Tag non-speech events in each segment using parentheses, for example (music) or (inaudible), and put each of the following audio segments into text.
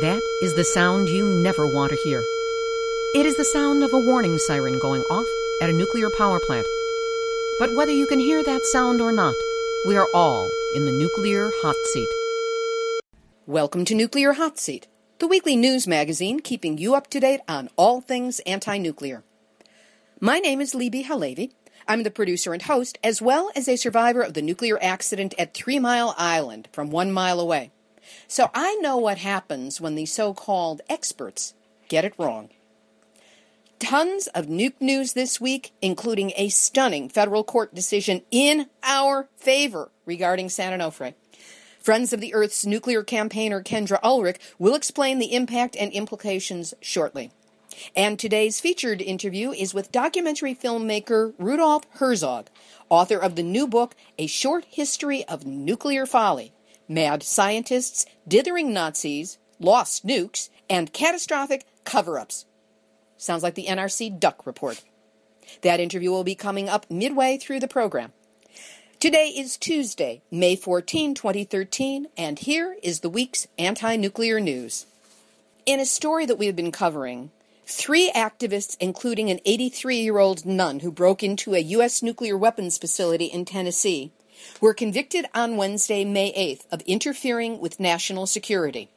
That is the sound you never want to hear. It is the sound of a warning siren going off at a nuclear power plant. But whether you can hear that sound or not, we are all in the nuclear hot seat. Welcome to Nuclear Hot Seat, the weekly news magazine keeping you up to date on all things anti nuclear. My name is Libbe HaLevy. I'm the producer and host, as well as a survivor of the nuclear accident at Three Mile Island from one mile away. So I know what happens when the so called experts get it wrong. Tons of nuke news this week, including a stunning federal court decision in our favor regarding San Onofre. Friends of the Earth's nuclear campaigner Kendra Ulrich will explain the impact and implications shortly. And today's featured interview is with documentary filmmaker Rudolf Herzog, author of the new book, A Short History of Nuclear Folly Mad Scientists, Dithering Nazis, Lost Nukes, and Catastrophic Cover Ups. Sounds like the NRC Duck Report. That interview will be coming up midway through the program. Today is Tuesday, May 14, 2013, and here is the week's anti nuclear news. In a story that we have been covering, three activists, including an 83 year old nun who broke into a U.S. nuclear weapons facility in Tennessee, were convicted on Wednesday, May 8th, of interfering with national security.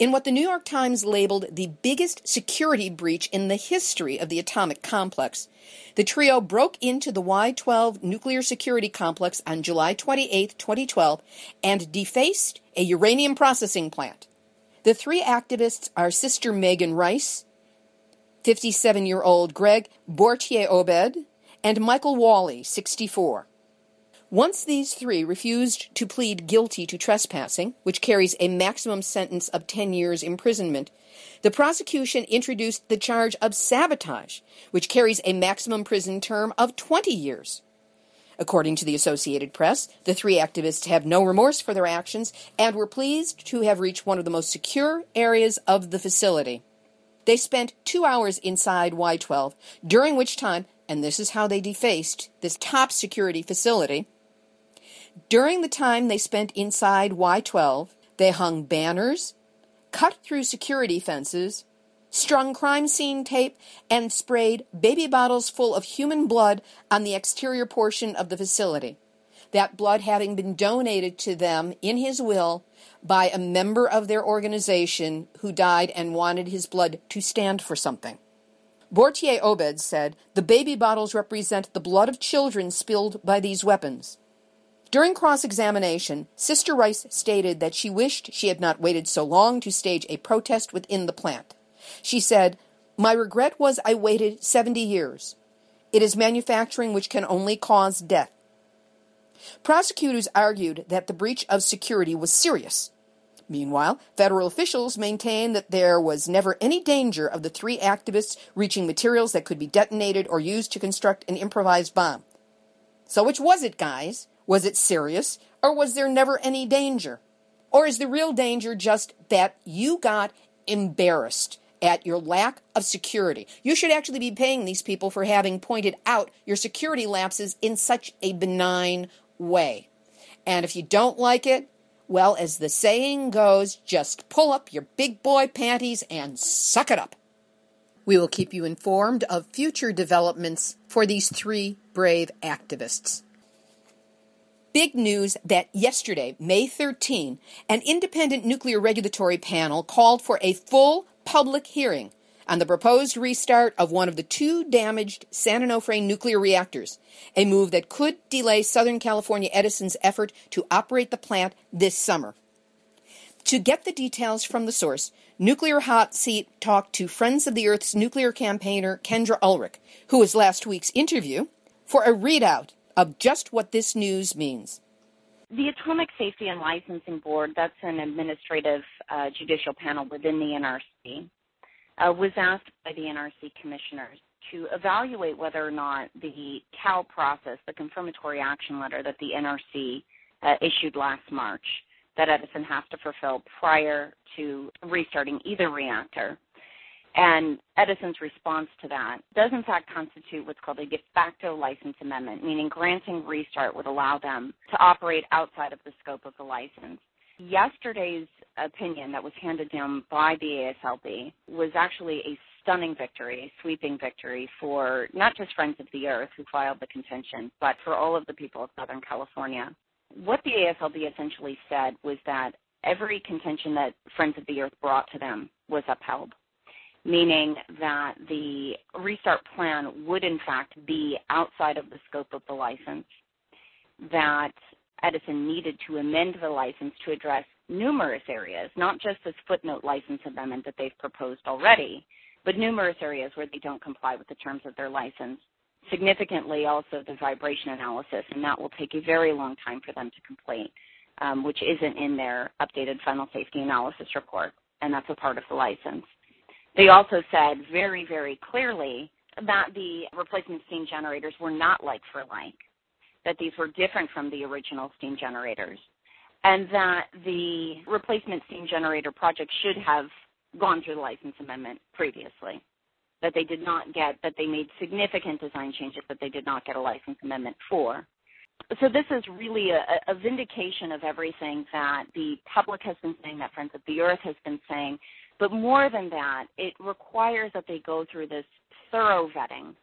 In what the New York Times labeled the biggest security breach in the history of the atomic complex, the trio broke into the Y 12 nuclear security complex on July 28, 2012, and defaced a uranium processing plant. The three activists are Sister Megan Rice, 57 year old Greg Boertje-Obed, and Michael Walli, 64. Once these three refused to plead guilty to trespassing, which carries a maximum sentence of 10 years imprisonment, the prosecution introduced the charge of sabotage, which carries a maximum prison term of 20 years. According to the Associated Press, the three activists have no remorse for their actions and were pleased to have reached one of the most secure areas of the facility. They spent two hours inside Y 12, during which time, and this is how they defaced this top security facility, during the time they spent inside Y 12, they hung banners, cut through security fences, strung crime scene tape, and sprayed baby bottles full of human blood on the exterior portion of the facility. That blood having been donated to them in his will by a member of their organization who died and wanted his blood to stand for something. Boertje-Obed said the baby bottles represent the blood of children spilled by these weapons. During cross examination, Sister Rice stated that she wished she had not waited so long to stage a protest within the plant. She said, My regret was I waited 70 years. It is manufacturing which can only cause death. Prosecutors argued that the breach of security was serious. Meanwhile, federal officials maintained that there was never any danger of the three activists reaching materials that could be detonated or used to construct an improvised bomb. So, which was it, guys? Was it serious, or was there never any danger? Or is the real danger just that you got embarrassed at your lack of security? You should actually be paying these people for having pointed out your security lapses in such a benign way. And if you don't like it, well, as the saying goes, just pull up your big boy panties and suck it up. We will keep you informed of future developments for these three brave activists big news that yesterday, May 13, an independent nuclear regulatory panel called for a full public hearing on the proposed restart of one of the two damaged San Onofre nuclear reactors, a move that could delay Southern California Edison's effort to operate the plant this summer. To get the details from the source, Nuclear Hot Seat talked to Friends of the Earth's nuclear campaigner Kendra Ulrich, who was last week's interview, for a readout of just what this news means. The Atomic Safety and Licensing Board, that's an administrative uh, judicial panel within the NRC, uh, was asked by the NRC commissioners to evaluate whether or not the CAL process, the confirmatory action letter that the NRC uh, issued last March, that Edison has to fulfill prior to restarting either reactor, and Edison's response to that does, in fact, constitute what's called a de facto license amendment, meaning granting restart would allow them to operate outside of the scope of the license. Yesterday's opinion that was handed down by the ASLB was actually a stunning victory, a sweeping victory for not just Friends of the Earth who filed the contention, but for all of the people of Southern California. What the ASLB essentially said was that every contention that Friends of the Earth brought to them was upheld, meaning that the restart plan would in fact be outside of the scope of the license, that Edison needed to amend the license to address numerous areas, not just this footnote license amendment that they've proposed already, but numerous areas where they don't comply with the terms of their license. Significantly, also the vibration analysis, and that will take a very long time for them to complete, um, which isn't in their updated final safety analysis report, and that's a part of the license. They also said very, very clearly that the replacement steam generators were not like for like, that these were different from the original steam generators, and that the replacement steam generator project should have gone through the license amendment previously. That they did not get, that they made significant design changes that they did not get a license amendment for. So this is really a, a vindication of everything that the public has been saying, that Friends of the Earth has been saying. But more than that, it requires that they go through this thorough vetting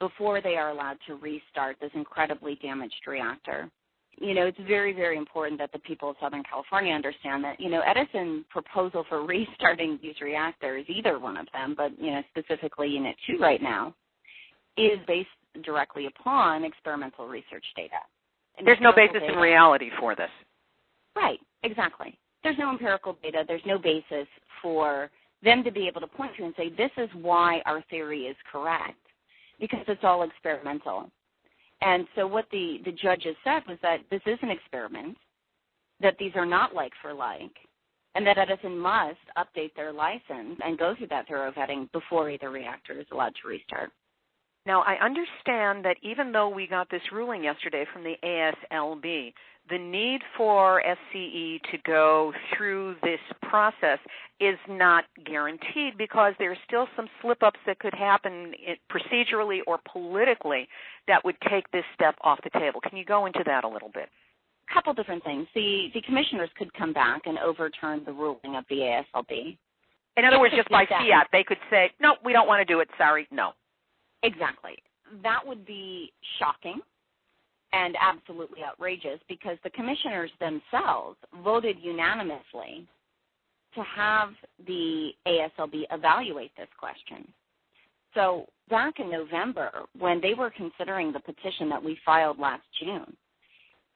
before they are allowed to restart this incredibly damaged reactor you know, it's very, very important that the people of Southern California understand that, you know, Edison's proposal for (laughs) restarting these reactors, either one of them, but, you know, specifically Unit 2 right now, is based directly upon experimental research data. And there's no basis data, in reality for this. Right, exactly. There's no empirical data. There's no basis for them to be able to point to and say, this is why our theory is correct, because it's all experimental. And so what the, the judges said was that this is an experiment, that these are not like for like, and that Edison must update their license and go through that thorough vetting before either reactor is allowed to restart. Now, I understand that even though we got this ruling yesterday from the ASLB, the need for SCE to go through this process is not guaranteed because there's still some slip ups that could happen procedurally or politically that would take this step off the table. Can you go into that a little bit? A couple different things. The the commissioners could come back and overturn the ruling of the ASLB. In other words, just by fiat, they could say, "No, we don't want to do it. Sorry, no." Exactly. That would be shocking and absolutely outrageous because the commissioners themselves voted unanimously to have the ASLB evaluate this question. So back in November, when they were considering the petition that we filed last June,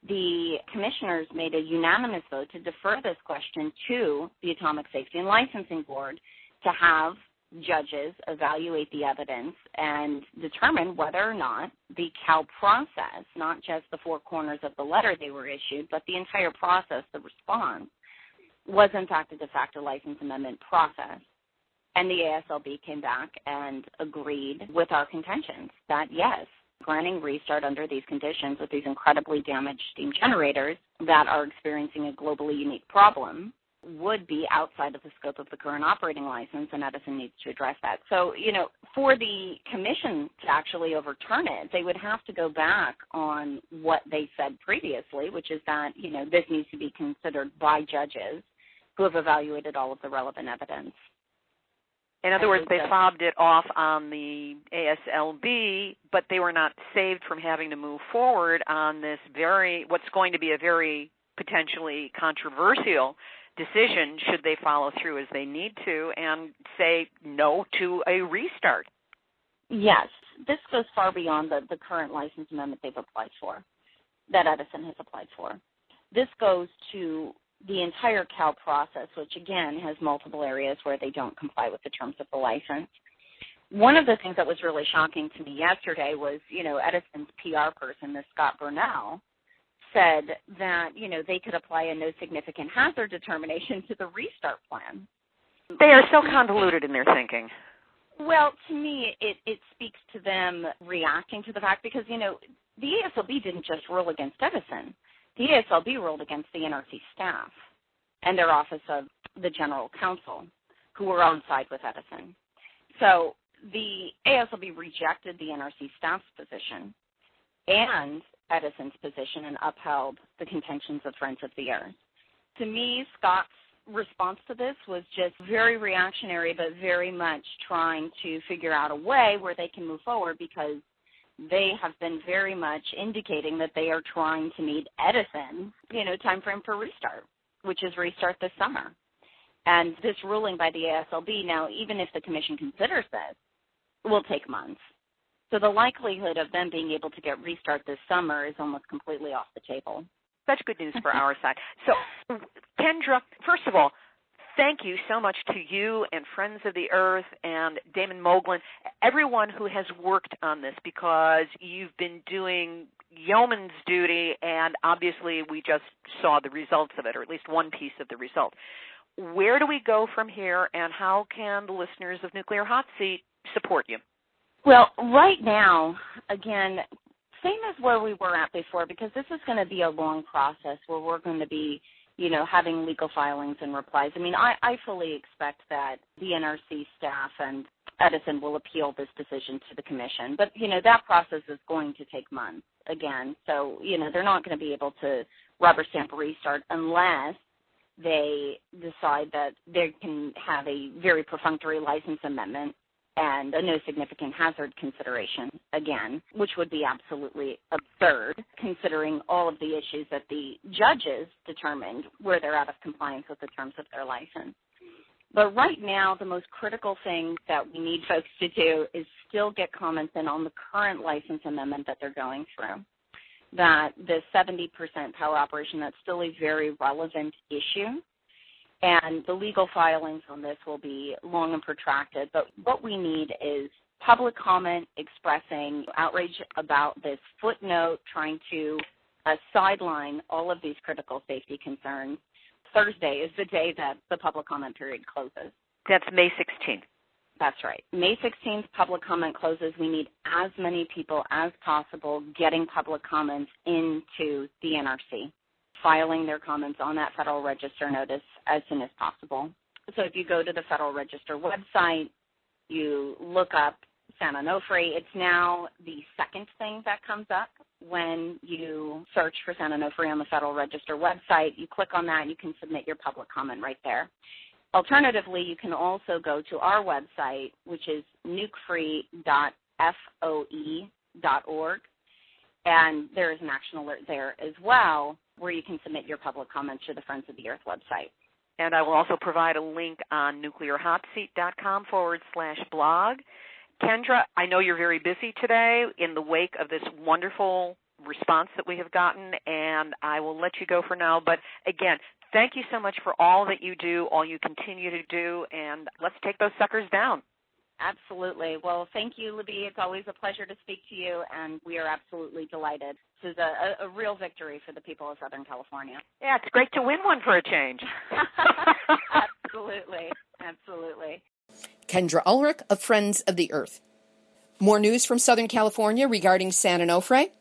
the commissioners made a unanimous vote to defer this question to the Atomic Safety and Licensing Board to have judges evaluate the evidence and determine whether or not the CAL process, not just the four corners of the letter they were issued, but the entire process, the response, was in fact a de facto license amendment process. And the ASLB came back and agreed with our contentions that yes, granting restart under these conditions with these incredibly damaged steam generators that are experiencing a globally unique problem would be outside of the scope of the current operating license, and Edison needs to address that. So, you know, for the commission to actually overturn it, they would have to go back on what they said previously, which is that, you know, this needs to be considered by judges who have evaluated all of the relevant evidence. In other words, they fobbed it off on the ASLB, but they were not saved from having to move forward on this very, what's going to be a very potentially controversial decision should they follow through as they need to and say no to a restart. Yes, this goes far beyond the, the current license amendment they've applied for, that Edison has applied for. This goes to the entire CAL process, which again has multiple areas where they don't comply with the terms of the license. One of the things that was really shocking to me yesterday was, you know, Edison's PR person, this Scott Burnell, said that you know they could apply a no significant hazard determination to the restart plan. They are so convoluted in their thinking. Well, to me, it, it speaks to them reacting to the fact because you know the ASLB didn't just rule against Edison. The ASLB ruled against the NRC staff and their Office of the General Counsel, who were on side with Edison. So the ASLB rejected the NRC staff's position and Edison's position and upheld the contentions of Friends of the Earth. To me, Scott's response to this was just very reactionary, but very much trying to figure out a way where they can move forward because they have been very much indicating that they are trying to meet Edison, you know, time frame for restart, which is restart this summer. And this ruling by the ASLB now, even if the commission considers this, will take months. So the likelihood of them being able to get restart this summer is almost completely off the table. Such good news for (laughs) our side. So, Kendra, first of all, thank you so much to you and Friends of the Earth and Damon Moglen, everyone who has worked on this because you've been doing yeoman's duty and obviously we just saw the results of it, or at least one piece of the result. Where do we go from here and how can the listeners of Nuclear Hot Seat support you? Well, right now, again, same as where we were at before, because this is going to be a long process where we're going to be, you know, having legal filings and replies. I mean, I, I fully expect that the NRC staff and Edison will appeal this decision to the commission. But, you know, that process is going to take months again. So, you know, they're not going to be able to rubber stamp a restart unless they decide that they can have a very perfunctory license amendment and a no significant hazard consideration again, which would be absolutely absurd considering all of the issues that the judges determined where they're out of compliance with the terms of their license. But right now, the most critical thing that we need folks to do is still get comments in on the current license amendment that they're going through. That the 70% power operation, that's still a very relevant issue and the legal filings on this will be long and protracted. But what we need is public comment expressing outrage about this footnote, trying to uh, sideline all of these critical safety concerns. Thursday is the day that the public comment period closes. That's May 16th. That's right. May 16th, public comment closes. We need as many people as possible getting public comments into the NRC filing their comments on that Federal Register notice as soon as possible. So if you go to the Federal Register website, you look up San Onofre, it's now the second thing that comes up when you search for San Onofre on the Federal Register website. You click on that, you can submit your public comment right there. Alternatively, you can also go to our website, which is nukefree.foe.org, and there is an action alert there as well where you can submit your public comments to the Friends of the Earth website. And I will also provide a link on nuclearhotseat.com forward slash blog. Kendra, I know you're very busy today in the wake of this wonderful response that we have gotten, and I will let you go for now. But again, thank you so much for all that you do, all you continue to do, and let's take those suckers down. Absolutely. Well, thank you, Libbe. It's always a pleasure to speak to you, and we are absolutely delighted. This is a, a, real victory for the people of Southern California. Yeah, it's great to win one for a change. (laughs) (laughs) absolutely. Absolutely. Kendra Ulrich of Friends of the Earth. More news from Southern California regarding San Onofre.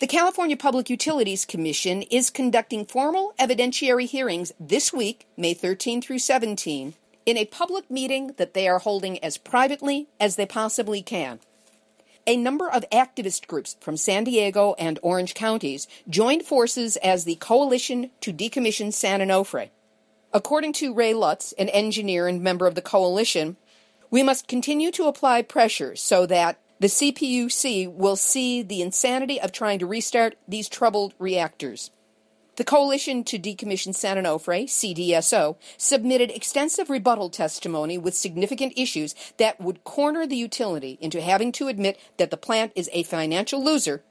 The California Public Utilities Commission is conducting formal evidentiary hearings this week, May 13 through 17, in a public meeting that they are holding as privately as they possibly can. A number of activist groups from San Diego and Orange counties joined forces as the Coalition to Decommission San Onofre. According to Ray Lutz, an engineer and member of the coalition, we must continue to apply pressure so that the CPUC will see the insanity of trying to restart these troubled reactors. The Coalition to Decommission San Onofre, CDSO, submitted extensive rebuttal testimony with significant issues that would corner the utility into having to admit that the plant is a financial loser.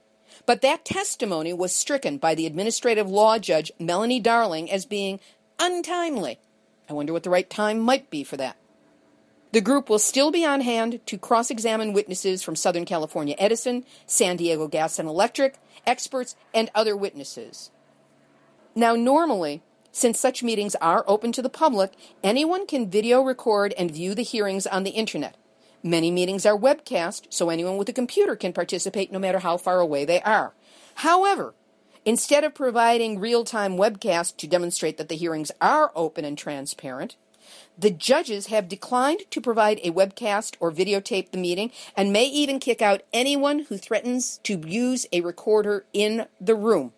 But that testimony was stricken by the administrative law judge Melanie Darling as being untimely. I wonder what the right time might be for that. The group will still be on hand to cross examine witnesses from Southern California Edison, San Diego Gas and Electric, experts, and other witnesses. Now, normally, since such meetings are open to the public, anyone can video record and view the hearings on the internet. Many meetings are webcast, so anyone with a computer can participate no matter how far away they are. However, instead of providing real time webcast to demonstrate that the hearings are open and transparent, the judges have declined to provide a webcast or videotape the meeting and may even kick out anyone who threatens to use a recorder in the room.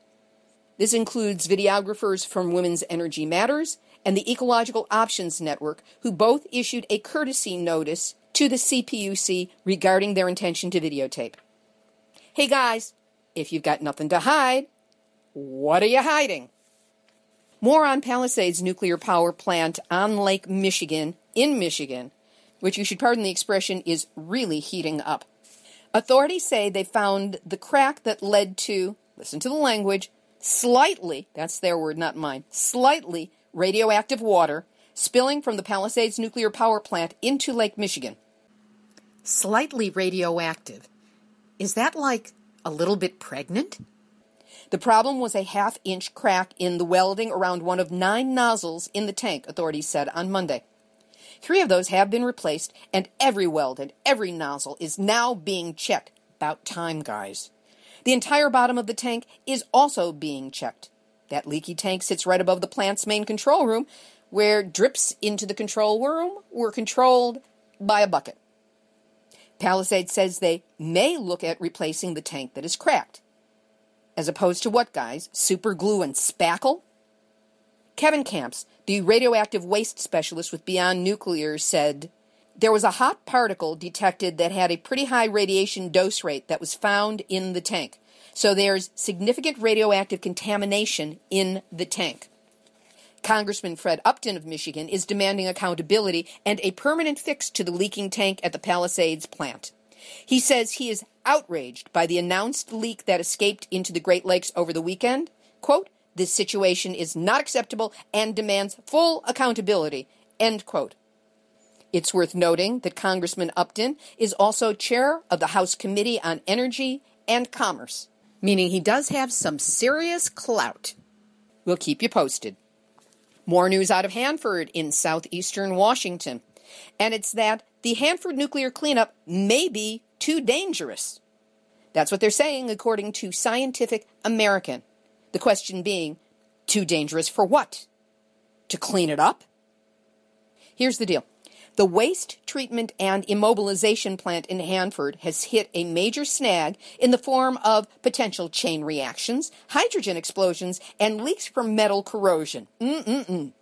This includes videographers from Women's Energy Matters and the Ecological Options Network, who both issued a courtesy notice to the CPUC regarding their intention to videotape. Hey guys, if you've got nothing to hide, what are you hiding? More on Palisades nuclear power plant on Lake Michigan, in Michigan, which you should pardon the expression is really heating up. Authorities say they found the crack that led to, listen to the language, slightly, that's their word, not mine, slightly radioactive water spilling from the Palisades nuclear power plant into Lake Michigan. Slightly radioactive. Is that like a little bit pregnant? The problem was a half inch crack in the welding around one of nine nozzles in the tank, authorities said on Monday. Three of those have been replaced, and every weld and every nozzle is now being checked. About time, guys. The entire bottom of the tank is also being checked. That leaky tank sits right above the plant's main control room, where drips into the control room were controlled by a bucket. Palisade says they may look at replacing the tank that is cracked. As opposed to what, guys? Super glue and spackle? Kevin Kamps, the radioactive waste specialist with Beyond Nuclear, said there was a hot particle detected that had a pretty high radiation dose rate that was found in the tank. So there's significant radioactive contamination in the tank. Congressman Fred Upton of Michigan is demanding accountability and a permanent fix to the leaking tank at the Palisades plant. He says he is outraged by the announced leak that escaped into the Great Lakes over the weekend. Quote, this situation is not acceptable and demands full accountability. End quote. It's worth noting that Congressman Upton is also chair of the House Committee on Energy and Commerce meaning he does have some serious clout. We'll keep you posted. More news out of Hanford in southeastern Washington, and it's that the Hanford nuclear cleanup may be too dangerous. That's what they're saying, according to Scientific American. The question being, too dangerous for what? To clean it up? Here's the deal the waste treatment and immobilization plant in Hanford has hit a major snag in the form of potential chain reactions, hydrogen explosions, and leaks from metal corrosion. Mm-mm-mm.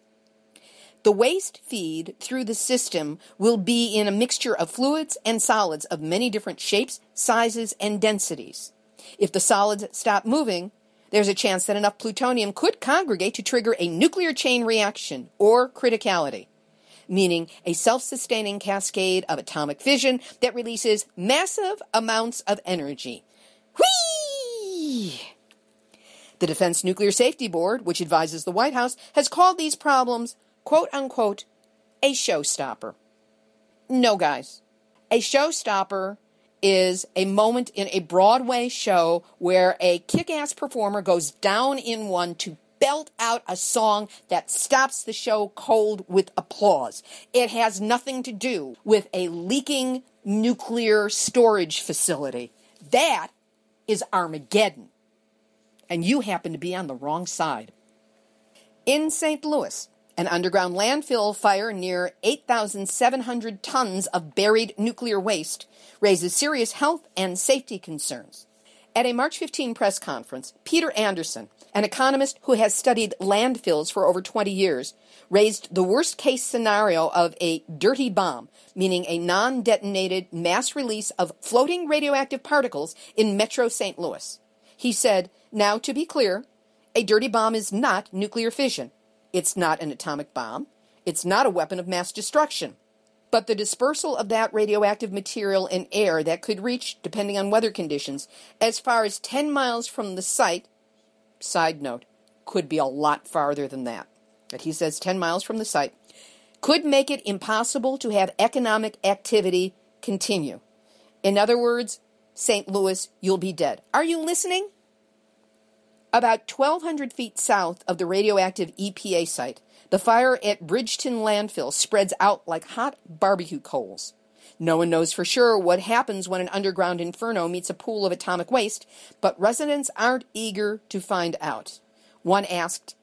The waste feed through the system will be in a mixture of fluids and solids of many different shapes, sizes, and densities. If the solids stop moving, there's a chance that enough plutonium could congregate to trigger a nuclear chain reaction or criticality meaning a self sustaining cascade of atomic fission that releases massive amounts of energy. Whee! The Defense Nuclear Safety Board, which advises the White House, has called these problems, quote unquote, a showstopper. No, guys. A showstopper is a moment in a Broadway show where a kick ass performer goes down in one to belt out a song that stops the show cold with applause. It has nothing to do with a leaking nuclear storage facility. That is Armageddon. And you happen to be on the wrong side. In St. Louis, an underground landfill fire near 8,700 tons of buried nuclear waste raises serious health and safety concerns. At a March 15 press conference, Peter Anderson, an economist who has studied landfills for over 20 years, raised the worst case scenario of a dirty bomb, meaning a non detonated mass release of floating radioactive particles in Metro St. Louis. He said, Now, to be clear, a dirty bomb is not nuclear fission. It's not an atomic bomb. It's not a weapon of mass destruction. But the dispersal of that radioactive material in air that could reach, depending on weather conditions, as far as 10 miles from the site, side note, could be a lot farther than that. But he says 10 miles from the site, could make it impossible to have economic activity continue. In other words, St. Louis, you'll be dead. Are you listening? About 1,200 feet south of the radioactive EPA site, the fire at Bridgeton landfill spreads out like hot barbecue coals. No one knows for sure what happens when an underground inferno meets a pool of atomic waste, but residents aren't eager to find out. One asked,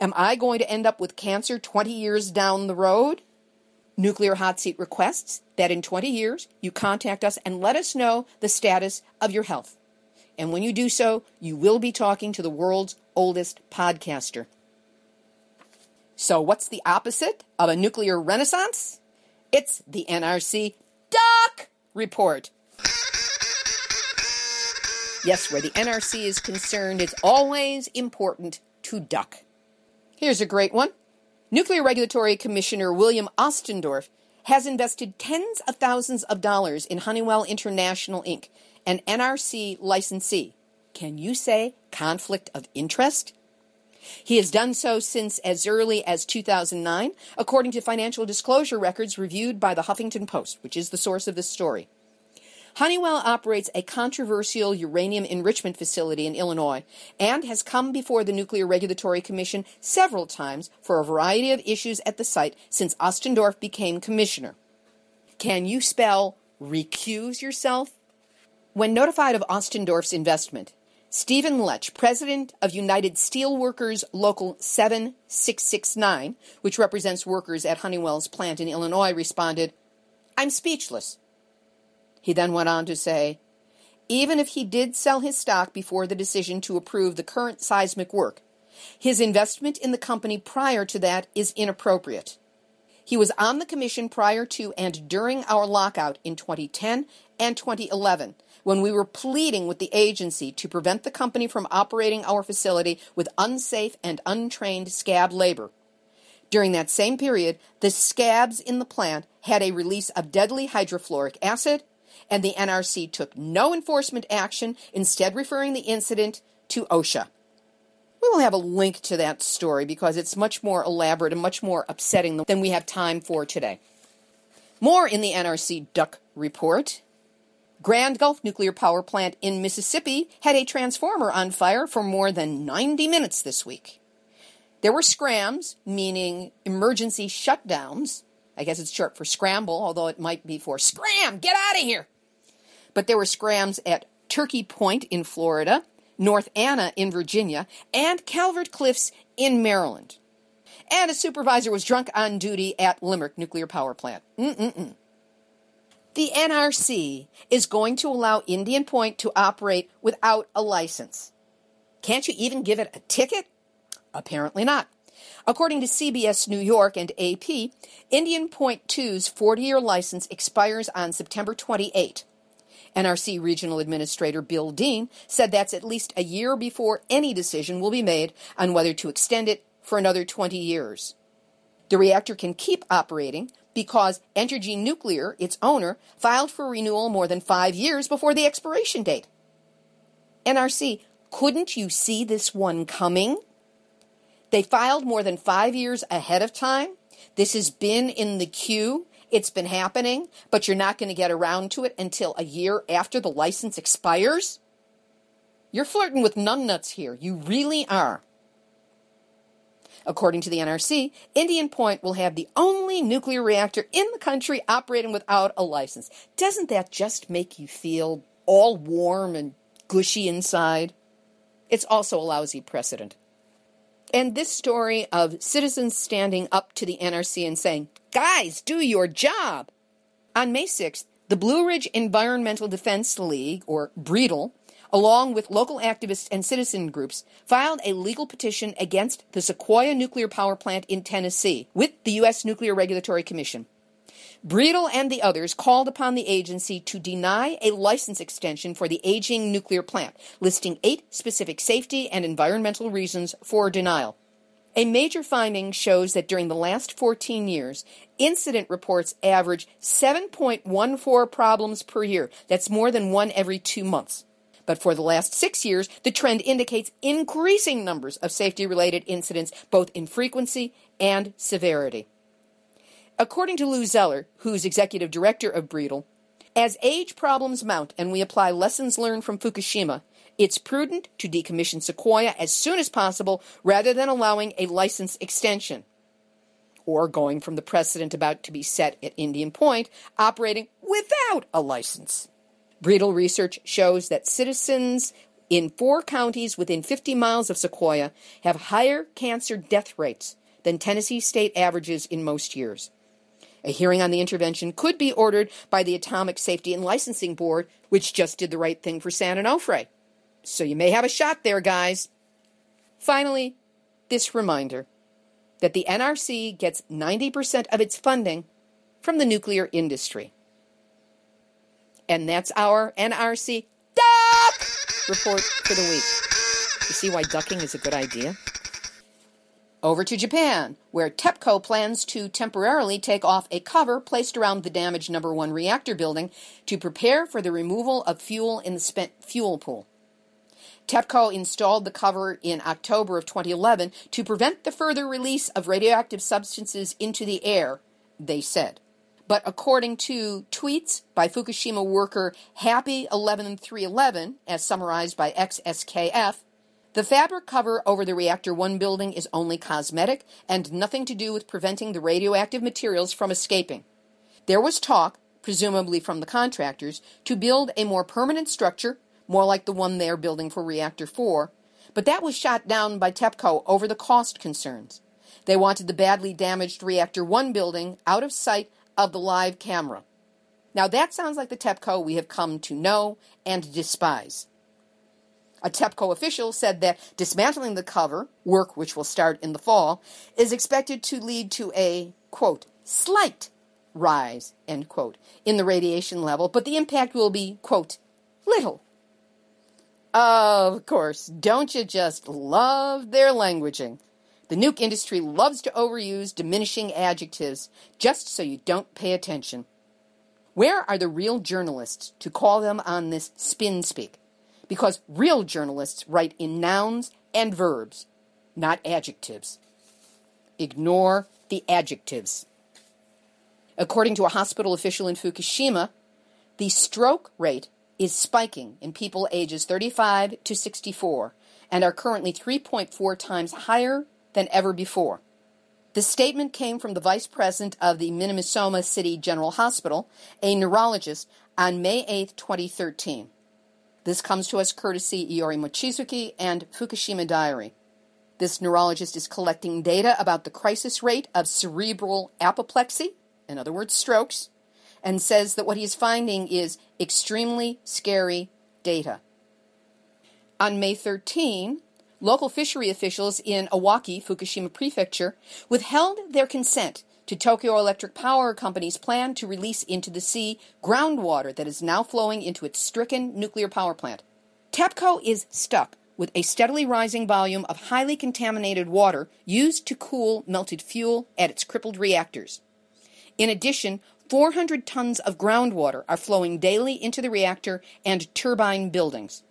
Am I going to end up with cancer 20 years down the road? Nuclear Hot Seat requests that in 20 years you contact us and let us know the status of your health. And when you do so, you will be talking to the world's oldest podcaster. So, what's the opposite of a nuclear renaissance? It's the NRC Duck Report. Yes, where the NRC is concerned, it's always important to duck. Here's a great one. Nuclear Regulatory Commissioner William Ostendorff has invested tens of thousands of dollars in Honeywell International Inc., an NRC licensee. Can you say conflict of interest? He has done so since as early as 2009, according to financial disclosure records reviewed by the Huffington Post, which is the source of this story. Honeywell operates a controversial uranium enrichment facility in Illinois and has come before the Nuclear Regulatory Commission several times for a variety of issues at the site since Ostendorff became commissioner. Can you spell recuse yourself? When notified of Ostendorff's investment, Stephen Lech, president of United Steelworkers Local 7669, which represents workers at Honeywell's plant in Illinois, responded, I'm speechless. He then went on to say, even if he did sell his stock before the decision to approve the current seismic work, his investment in the company prior to that is inappropriate. He was on the commission prior to and during our lockout in 2010 and 2011 when we were pleading with the agency to prevent the company from operating our facility with unsafe and untrained scab labor. During that same period, the scabs in the plant had a release of deadly hydrofluoric acid, and the NRC took no enforcement action, instead, referring the incident to OSHA. We will have a link to that story because it's much more elaborate and much more upsetting than we have time for today. More in the NRC Duck Report. Grand Gulf Nuclear Power Plant in Mississippi had a transformer on fire for more than 90 minutes this week. There were scrams, meaning emergency shutdowns. I guess it's short for scramble, although it might be for scram, get out of here. But there were scrams at Turkey Point in Florida, North Anna in Virginia, and Calvert Cliffs in Maryland. And a supervisor was drunk on duty at Limerick Nuclear Power Plant. Mm-mm-mm. The NRC is going to allow Indian Point to operate without a license. Can't you even give it a ticket? Apparently not. According to CBS New York and AP, Indian Point 2's 40 year license expires on September 28. NRC Regional Administrator Bill Dean said that's at least a year before any decision will be made on whether to extend it for another 20 years. The reactor can keep operating because Entergy Nuclear, its owner, filed for renewal more than five years before the expiration date. NRC, couldn't you see this one coming? They filed more than five years ahead of time. This has been in the queue. It's been happening, but you're not going to get around to it until a year after the license expires? You're flirting with numbnuts here. You really are. According to the NRC, Indian Point will have the only nuclear reactor in the country operating without a license. Doesn't that just make you feel all warm and gushy inside? It's also a lousy precedent. And this story of citizens standing up to the NRC and saying, Guys, do your job. On May 6th, the Blue Ridge Environmental Defense League, or BREDL, along with local activists and citizen groups, filed a legal petition against the Sequoyah nuclear power plant in Tennessee with the U.S. Nuclear Regulatory Commission. BREDL and the others called upon the agency to deny a license extension for the aging nuclear plant, listing eight specific safety and environmental reasons for denial. A major finding shows that during the last 14 years, incident reports average 7.14 problems per year. That's more than one every two months. But for the last six years, the trend indicates increasing numbers of safety related incidents, both in frequency and severity. According to Lou Zeller, who's executive director of BREDL, as age problems mount and we apply lessons learned from Fukushima, it's prudent to decommission Sequoyah as soon as possible rather than allowing a license extension or going from the precedent about to be set at Indian Point, operating without a license. BREDL research shows that citizens in four counties within 50 miles of Sequoyah have higher cancer death rates than Tennessee state averages in most years. A hearing on the intervention could be ordered by the Atomic Safety and Licensing Board, which just did the right thing for San Onofre. So you may have a shot there, guys. Finally, this reminder that the NRC gets 90% of its funding from the nuclear industry. And that's our NRC duck report for the week. You see why ducking is a good idea? Over to Japan, where TEPCO plans to temporarily take off a cover placed around the damaged number one reactor building to prepare for the removal of fuel in the spent fuel pool. TEPCO installed the cover in October of 2011 to prevent the further release of radioactive substances into the air, they said. But according to tweets by Fukushima worker Happy11311, as summarized by EX-SKF, the fabric cover over the reactor 1 building is only cosmetic and nothing to do with preventing the radioactive materials from escaping. There was talk, presumably from the contractors, to build a more permanent structure more like the one they are building for Reactor 4, but that was shot down by TEPCO over the cost concerns. They wanted the badly damaged Reactor 1 building out of sight of the live camera. Now that sounds like the TEPCO we have come to know and despise. A TEPCO official said that dismantling the cover, work which will start in the fall, is expected to lead to a, quote, slight rise, end quote, in the radiation level, but the impact will be, quote, little, of course, don't you just love their languaging? The nuke industry loves to overuse diminishing adjectives just so you don't pay attention. Where are the real journalists to call them on this spin speak? Because real journalists write in nouns and verbs, not adjectives. Ignore the adjectives. According to a hospital official in Fukushima, the stroke rate is spiking in people ages 35 to 64 and are currently 3.4 times higher than ever before. The statement came from the vice president of the Minamisoma City General Hospital, a neurologist, on May 8, 2013. This comes to us courtesy Iori Mochizuki and Fukushima Diary. This neurologist is collecting data about the crisis rate of cerebral apoplexy, in other words, strokes, and says that what he's finding is extremely scary data. On May 13, local fishery officials in Iwaki, Fukushima Prefecture, withheld their consent to Tokyo Electric Power Company's plan to release into the sea groundwater that is now flowing into its stricken nuclear power plant. TEPCO is stuck with a steadily rising volume of highly contaminated water used to cool melted fuel at its crippled reactors. In addition, 400 tons of groundwater are flowing daily into the reactor and turbine buildings.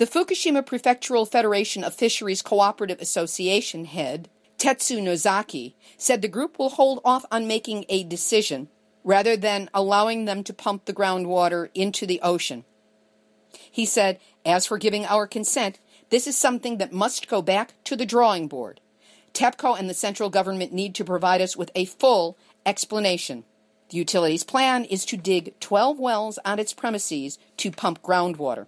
The Fukushima Prefectural Federation of Fisheries Cooperative Association head, Tetsu Nozaki, said the group will hold off on making a decision rather than allowing them to pump the groundwater into the ocean. He said, As for giving our consent, this is something that must go back to the drawing board. TEPCO and the central government need to provide us with a full explanation. The utility's plan is to dig 12 wells on its premises to pump groundwater.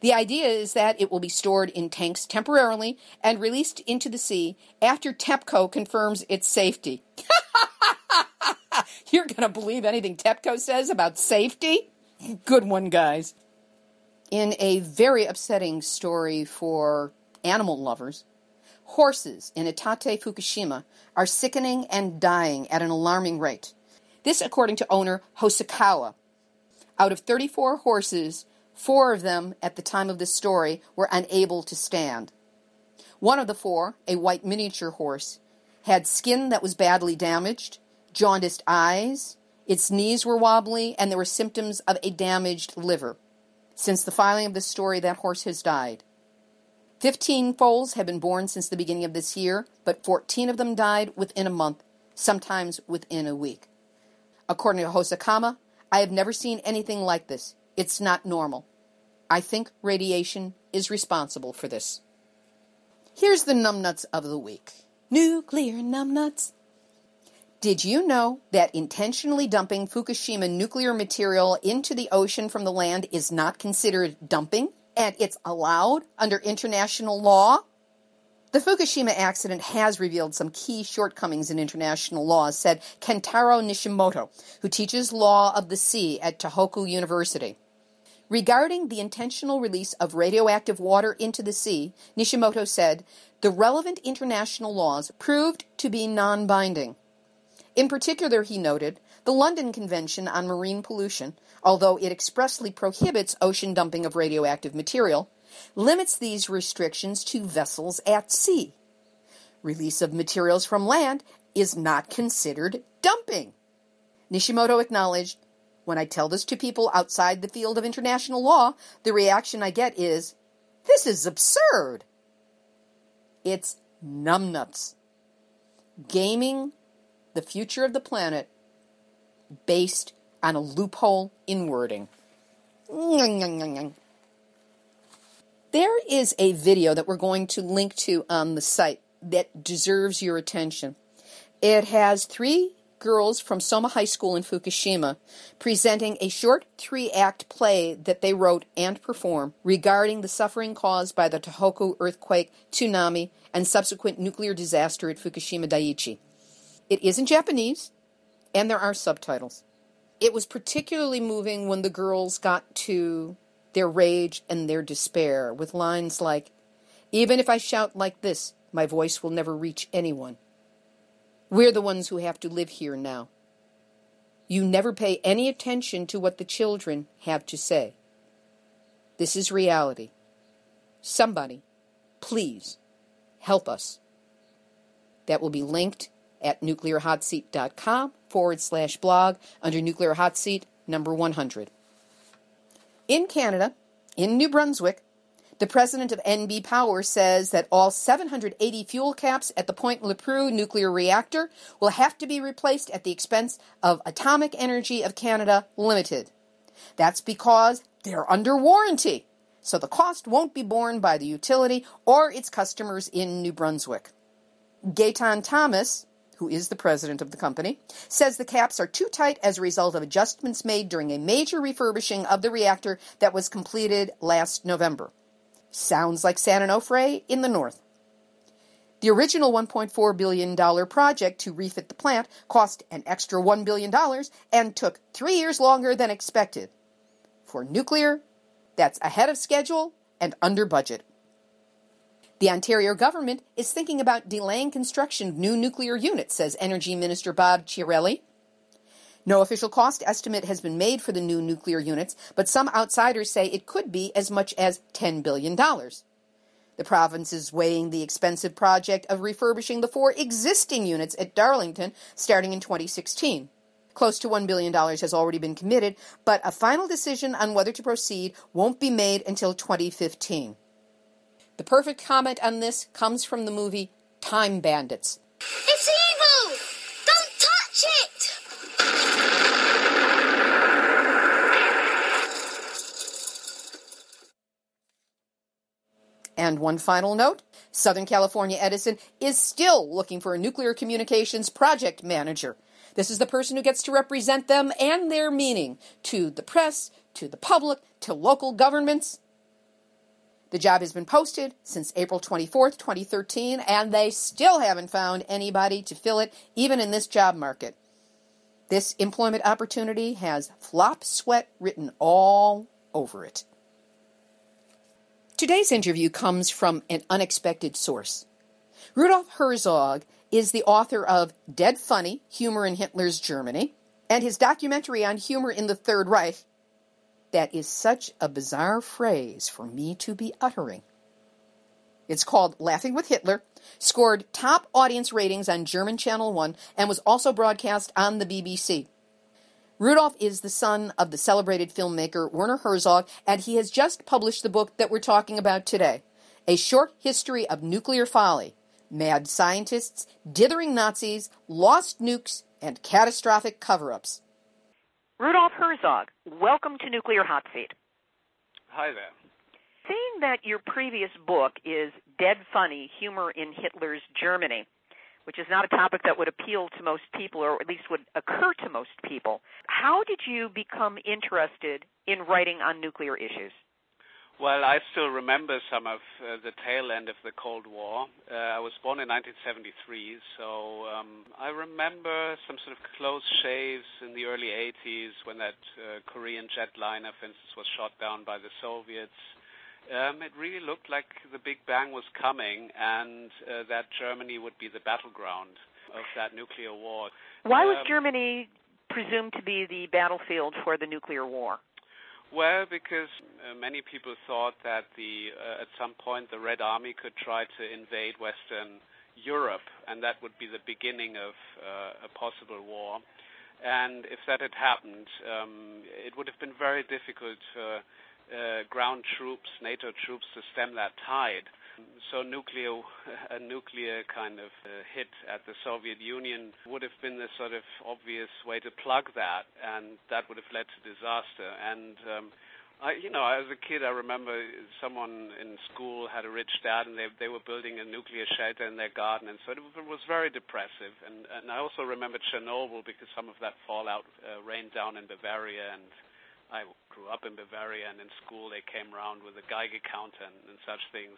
The idea is that it will be stored in tanks temporarily and released into the sea after TEPCO confirms its safety. (laughs) You're going to believe anything TEPCO says about safety? Good one, guys. In a very upsetting story for animal lovers, horses in Iitate, Fukushima are sickening and dying at an alarming rate. This, according to owner Hosokawa. Out of 34 horses, four of them at the time of this story were unable to stand. One of the four, a white miniature horse, had skin that was badly damaged, jaundiced eyes, its knees were wobbly, and there were symptoms of a damaged liver. Since the filing of this story, that horse has died. Fifteen foals have been born since the beginning of this year, but 14 of them died within a month, sometimes within a week. According to Hosokawa, I have never seen anything like this. It's not normal. I think radiation is responsible for this. Here's the numbnuts of the week. Nuclear numbnuts. Did you know that intentionally dumping Fukushima nuclear material into the ocean from the land is not considered dumping and it's allowed under international law? The Fukushima accident has revealed some key shortcomings in international law, said Kentaro Nishimoto, who teaches law of the sea at Tohoku University. Regarding the intentional release of radioactive water into the sea, Nishimoto said the relevant international laws proved to be non binding. In particular, he noted, the London Convention on Marine Pollution, although it expressly prohibits ocean dumping of radioactive material, limits these restrictions to vessels at sea. Release of materials from land is not considered dumping. Nishimoto acknowledged when I tell this to people outside the field of international law, the reaction I get is, This is absurd. It's numbnuts. Gaming the future of the planet based on a loophole in wording. There is a video that we're going to link to on the site that deserves your attention. It has three girls from Soma High School in Fukushima presenting a short three act play that they wrote and performed regarding the suffering caused by the Tohoku earthquake, tsunami, and subsequent nuclear disaster at Fukushima Daiichi. It is in Japanese, and there are subtitles. It was particularly moving when the girls got to their rage and their despair with lines like, Even if I shout like this, my voice will never reach anyone. We're the ones who have to live here now. You never pay any attention to what the children have to say. This is reality. Somebody, please, help us. That will be linked at nuclearhotseat.com forward slash blog under Nuclear Hot Seat number 100. In Canada, in New Brunswick, the president of NB Power says that all 780 fuel caps at the Point Lepreau nuclear reactor will have to be replaced at the expense of Atomic Energy of Canada Limited. That's because they're under warranty, so the cost won't be borne by the utility or its customers in New Brunswick. Gaetan Thomas, who is the president of the company, says the caps are too tight as a result of adjustments made during a major refurbishing of the reactor that was completed last November. Sounds like San Onofre in the north. The original $1.4 billion project to refit the plant cost an extra $1 billion and took three years longer than expected. For nuclear, that's ahead of schedule and under budget. The Ontario government is thinking about delaying construction of new nuclear units, says Energy Minister Bob Chiarelli. No official cost estimate has been made for the new nuclear units, but some outsiders say it could be as much as $10 billion. The province is weighing the expensive project of refurbishing the four existing units at Darlington starting in 2016. Close to $1 billion has already been committed, but a final decision on whether to proceed won't be made until 2015. The perfect comment on this comes from the movie Time Bandits. It's evil! Don't touch it! And one final note Southern California Edison is still looking for a nuclear communications project manager. This is the person who gets to represent them and their meaning to the press, to the public, to local governments. The job has been posted since April 24th, 2013, and they still haven't found anybody to fill it, even in this job market. This employment opportunity has flop sweat written all over it. Today's interview comes from an unexpected source. Rudolf Herzog is the author of Dead Funny Humor in Hitler's Germany and his documentary on humor in the Third Reich. That is such a bizarre phrase for me to be uttering. It's called Laughing with Hitler, scored top audience ratings on German Channel 1, and was also broadcast on the BBC. Rudolf is the son of the celebrated filmmaker Werner Herzog, and he has just published the book that we're talking about today A Short History of Nuclear Folly Mad Scientists, Dithering Nazis, Lost Nukes, and Catastrophic Cover Ups. Rudolf Herzog, welcome to Nuclear Hot Seat. Hi there. Seeing that your previous book is Dead Funny Humor in Hitler's Germany, which is not a topic that would appeal to most people or at least would occur to most people, how did you become interested in writing on nuclear issues? Well, I still remember some of uh, the tail end of the Cold War. Uh, I was born in 1973, so um, I remember some sort of close shaves in the early 80s when that uh, Korean jetliner, for instance, was shot down by the Soviets. Um, it really looked like the Big Bang was coming and uh, that Germany would be the battleground of that nuclear war. Why was um, Germany presumed to be the battlefield for the nuclear war? Well, because uh, many people thought that the uh, at some point the Red Army could try to invade Western Europe, and that would be the beginning of uh, a possible war. And if that had happened, um, it would have been very difficult for uh, ground troops, NATO troops, to stem that tide. So nuclear, (laughs) a nuclear kind of uh, hit at the Soviet Union would have been the sort of obvious way to plug that, and that would have led to disaster. And um, I, you know, as a kid, I remember someone in school had a rich dad, and they they were building a nuclear shelter in their garden, and so it, was very depressive. And and I also remember Chernobyl because some of that fallout uh, rained down in Bavaria, and I grew up in Bavaria, and in school they came around with a Geiger counter and, and such things.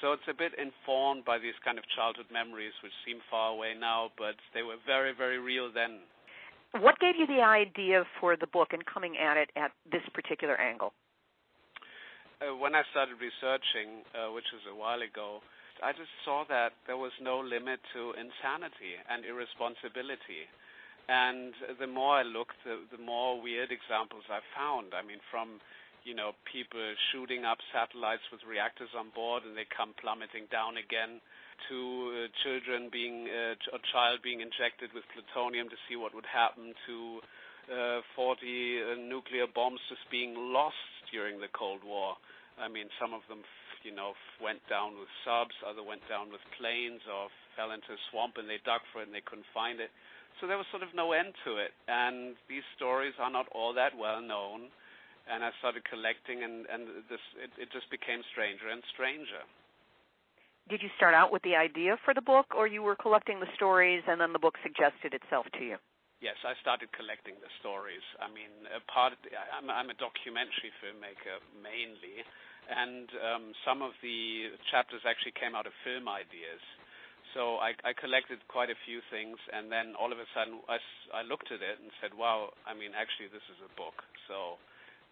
So it's a bit informed by these kind of childhood memories, which seem far away now, but they were very, very real then. What gave you the idea for the book and coming at it at this particular angle? Uh, when I started researching, uh, which was a while ago, I just saw that there was no limit to insanity and irresponsibility. And the more I looked, the, the more weird examples I found. I mean, from you know, people shooting up satellites with reactors on board and they come plummeting down again, to uh, children being, uh, a child being injected with plutonium to see what would happen, to uh, 40 uh, nuclear bombs just being lost during the Cold War. I mean, some of them, you know, went down with subs, other went down with planes, or fell into a swamp and they dug for it and they couldn't find it. So there was sort of no end to it. And these stories are not all that well known and I started collecting, and and this it, it just became stranger and stranger. Did you start out with the idea for the book, or you were collecting the stories, and then the book suggested itself to you? Yes, I started collecting the stories. I mean, a part of the, I'm, I'm a documentary filmmaker mainly, and um, some of the chapters actually came out of film ideas. So I, I collected quite a few things, and then all of a sudden I, I looked at it and said, "Wow! I mean, actually, this is a book." So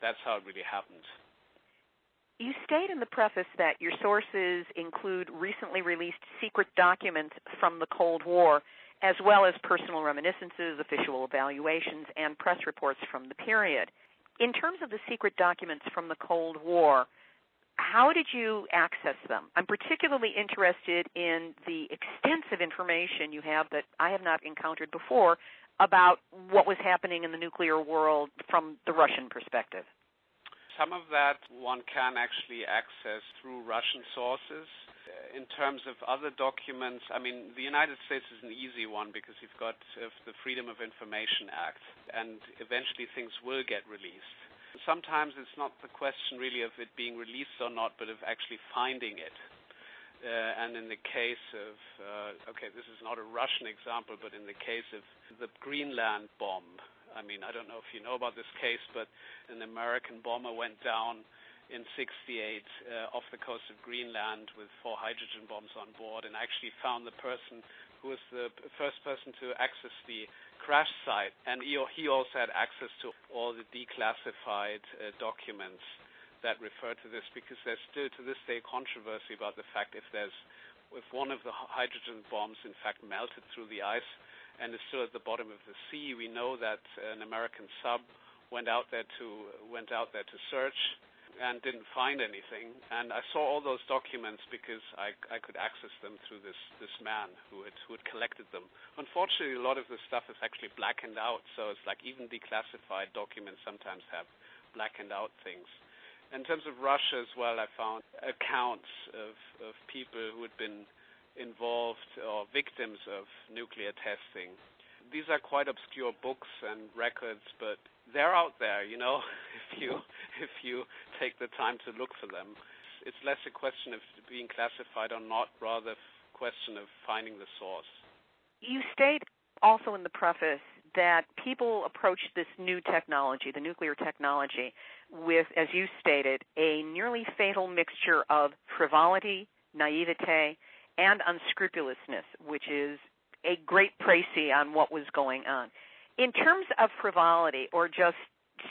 that's how it really happened. You state in the preface that your sources include recently released secret documents from the Cold War, as well as personal reminiscences, official evaluations, and press reports from the period. In terms of the secret documents from the Cold War, how did you access them? I'm particularly interested in the extensive information you have that I have not encountered before about what was happening in the nuclear world from the Russian perspective. Some of that one can actually access through Russian sources. In terms of other documents, I mean, the United States is an easy one because you've got uh, the Freedom of Information Act, and eventually things will get released. Sometimes it's not the question really of it being released or not, but of actually finding it. Uh, and in the case of, uh, okay, this is not a Russian example, but in the case of the Greenland bomb, I mean, I don't know if you know about this case, but an American bomber went down in 68 uh, off the coast of Greenland with four hydrogen bombs on board and actually found the person who was the first person to access the crash site. And he, also had access to all the declassified uh, documents that refer to this because there's still to this day controversy about the fact if there's if one of the hydrogen bombs in fact melted through the ice and is still at the bottom of the sea. We know that an American sub went out there to went out there to search and didn't find anything. And I saw all those documents because I, I could access them through this this man who had who had collected them. Unfortunately, a lot of this stuff is actually blackened out, so it's like even declassified documents sometimes have blackened out things. In terms of Russia as well, I found accounts of, of people who had been involved or victims of nuclear testing. These are quite obscure books and records, but they're out there, you know, (laughs) if you if you take the time to look for them. It's less a question of being classified or not, rather a question of finding the source. You state also in the preface that people approach this new technology, the nuclear technology, with, as you stated, a nearly fatal mixture of frivolity, naivete, and unscrupulousness, which is a great précis on what was going on. In terms of frivolity or just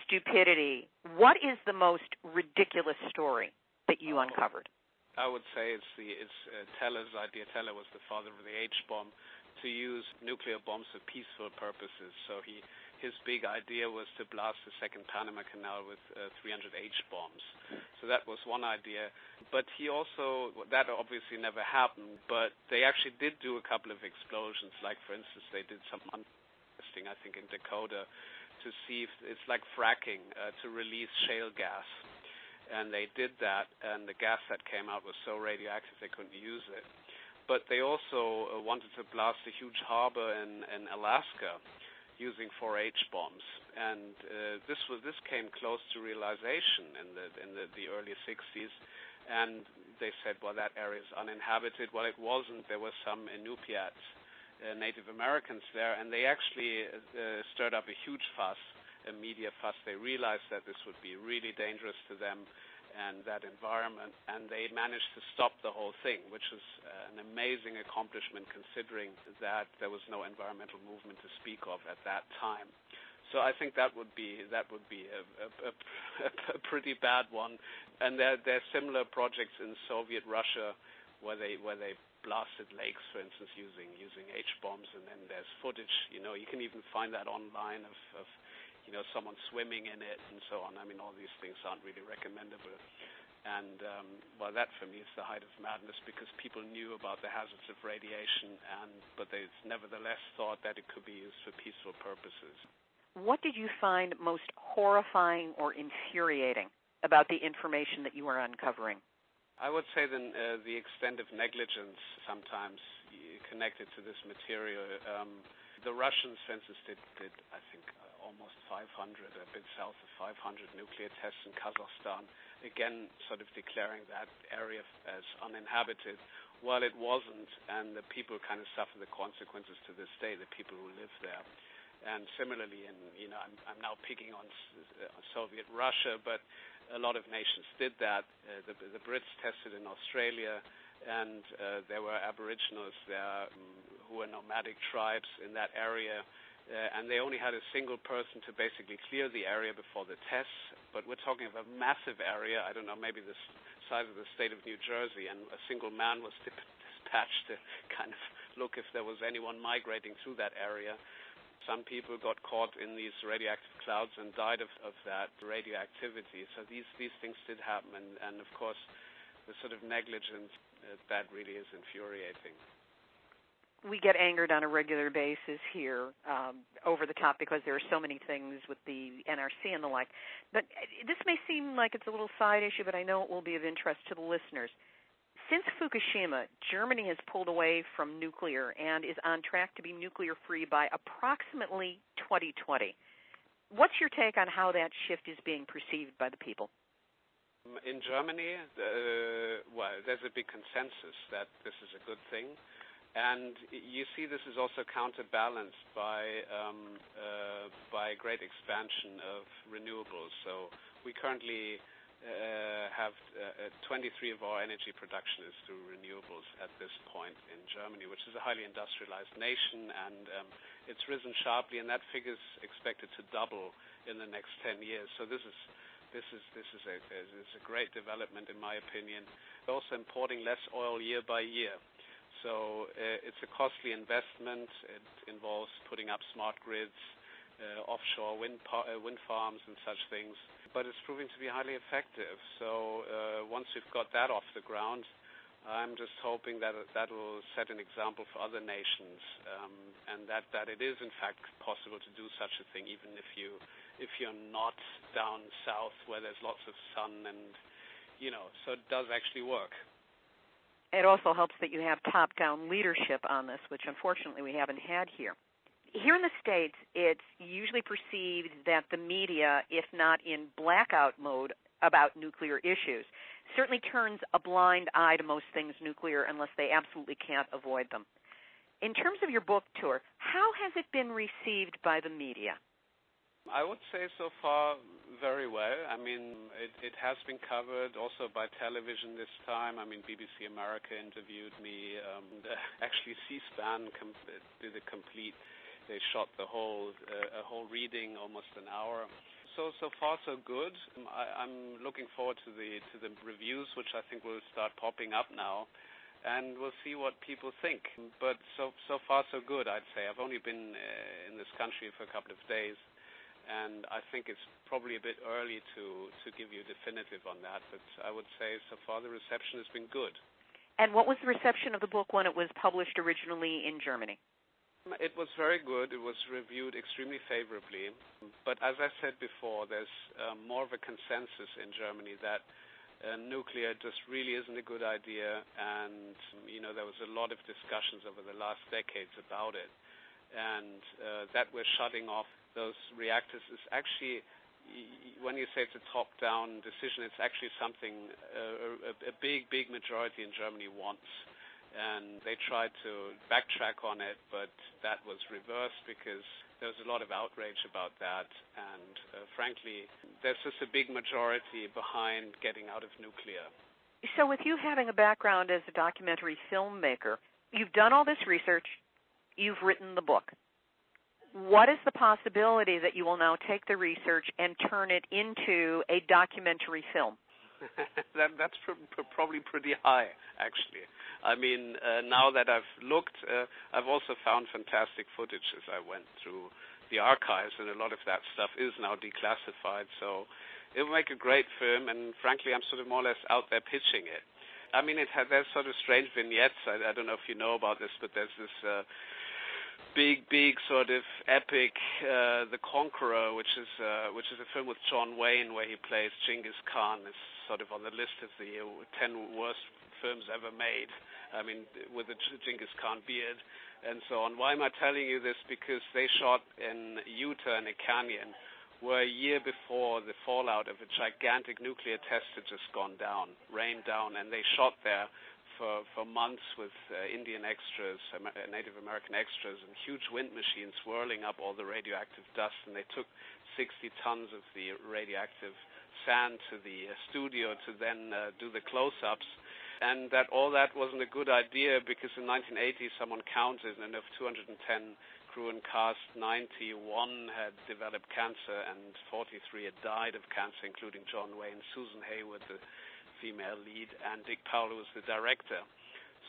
stupidity, what is the most ridiculous story that you uncovered? I would say it's the it's uh, Teller's idea. Teller was the father of the H bomb to use nuclear bombs for peaceful purposes. So he his big idea was to blast the second Panama Canal with uh, 300 H bombs. So that was one idea. But he also that obviously never happened. But they actually did do a couple of explosions. Like for instance, they did some testing, I think, in Dakota, to see if it's like fracking uh, to release shale gas and they did that, and the gas that came out was so radioactive they couldn't use it. But they also uh, wanted to blast a huge harbor in, in Alaska using 4H bombs, and uh, this came close to realization in the early 60s. And they said, well, that area is uninhabited. Well, it wasn't. There were some Inupiats, uh, Native Americans there, and they actually uh, stirred up a huge fuss a media fuss. They realized that this would be really dangerous to them and that environment, and they managed to stop the whole thing, which was uh, an amazing accomplishment considering that there was no environmental movement to speak of at that time. So I think that would be that would be a, a, a, a pretty bad one. And there there are similar projects in Soviet Russia where they where they blasted lakes, for instance, using using H bombs, and then there's footage. You know, you can even find that online of, of you know, someone swimming in it and so on. I mean, all these things aren't really recommendable. And um, well, that for me is the height of madness because people knew about the hazards of radiation, and but they nevertheless thought that it could be used for peaceful purposes. What did you find most horrifying or infuriating about the information that you were uncovering? I would say then uh, the extent of negligence sometimes connected to this material. Um, the for instance, did, did I think almost 500, a bit south of 500 nuclear tests in Kazakhstan, again sort of declaring that area as uninhabited. While it wasn't, and the people kind of suffer the consequences to this day, the people who live there. And similarly, in you know, I'm, now picking on uh, Soviet Russia, but a lot of nations did that. Uh, the, Brits tested in Australia, and uh, there were Aboriginals there um, who were nomadic tribes in that area and they only had a single person to basically clear the area before the tests. But we're talking of a massive area. I don't know, maybe the size of the state of New Jersey, and a single man was dispatched to (laughs) kind of look if there was anyone migrating through that area. Some people got caught in these radioactive clouds and died of, of that radioactivity. So these these things did happen, and, and of course, the sort of negligence uh, that really is infuriating we get angered on a regular basis here um, over the top because there are so many things with the NRC and the like. But this may seem like it's a little side issue, but I know it will be of interest to the listeners. Since Fukushima, Germany has pulled away from nuclear and is on track to be nuclear free by approximately 2020. What's your take on how that shift is being perceived by the people? In Germany, uh, well, there's a big consensus that this is a good thing. And you see this is also counterbalanced by um, uh, by great expansion of renewables. So we currently uh, have uh, 23 of our energy production is through renewables at this point in Germany, which is a highly industrialized nation, and um, it's risen sharply, and that figure is expected to double in the next 10 years. So this is this is this is a is a great development in my opinion. Also importing less oil year by year. So uh, it's a costly investment. It involves putting up smart grids, uh, offshore wind, uh, wind farms, and such things. But it's proving to be highly effective. So once we've got that off the ground, I'm just hoping that that will set an example for other nations, um, and that, that it is in fact possible to do such a thing, even if you if you're not down south where there's lots of sun and you know, so it does actually work it also helps that you have top down leadership on this, which unfortunately we haven't had here. Here in the States, it's usually perceived that the media, if not in blackout mode about nuclear issues, certainly turns a blind eye to most things nuclear unless they absolutely can't avoid them. In terms of your book tour, How has it been received by the media? I would say so far very well. I mean, it, it has been covered also by television this time. I mean, BBC America interviewed me. Um, (laughs) actually, C-SPAN com- did a complete. They shot the whole uh, a whole reading, almost an hour. So so far so good. I, I'm looking forward to the to the reviews, which I think will start popping up now and we'll see what people think. But so so far so good, I'd say. I've only been uh, in this country for a couple of days, and I think it's probably a bit early to to give you definitive on that. But I would say so far the reception has been good. And what was the reception of the book when it was published originally in Germany? It was very good. It was reviewed extremely favorably. But as I said before, there's um, more of a consensus in Germany that uh, nuclear just really isn't a good idea, and you know there was a lot of discussions over the last decades about it, and uh, that we're shutting off those reactors is actually when you say it's a top-down decision, it's actually something uh, a, big, big majority in Germany wants. And they tried to backtrack on it, but that was reversed because there was a lot of outrage about that, and uh, frankly, there's just a big majority behind getting out of nuclear. So, with you having a background as a documentary filmmaker, you've done all this research, you've written the book. What is the possibility that you will now take the research and turn it into a documentary film? (laughs) that, that's pr- pr- probably pretty high, actually. I mean, uh, now that I've looked, uh, I've also found fantastic footage as I went through the archives, and a lot of that stuff is now declassified. So it will make a great film, and frankly, I'm sort of more or less out there pitching it. I mean, it had there's sort of strange vignettes. I, I don't know if you know about this, but there's this. Uh, big, big sort of epic, uh, The Conqueror, which is uh, which is a film with John Wayne where he plays Genghis Khan. It's sort of on the list of the ten worst films ever made. I mean, with the Genghis Khan beard and so on. Why am I telling you this? Because they shot in Utah in a canyon where a year before the fallout of a gigantic nuclear test had just gone down, rained down, and they shot there for, for months with uh, Indian extras, Native American extras, and huge wind machines whirling up all the radioactive dust. And they took 60 tons of the radioactive sand to the uh, studio to then uh, do the close-ups. And that all that wasn't a good idea because in 1980 someone counted, and of 210 crew and cast, 91 had developed cancer and 43 had died of cancer, including John Wayne, Susan Hayward, the female lead, and Dick Powell was the director.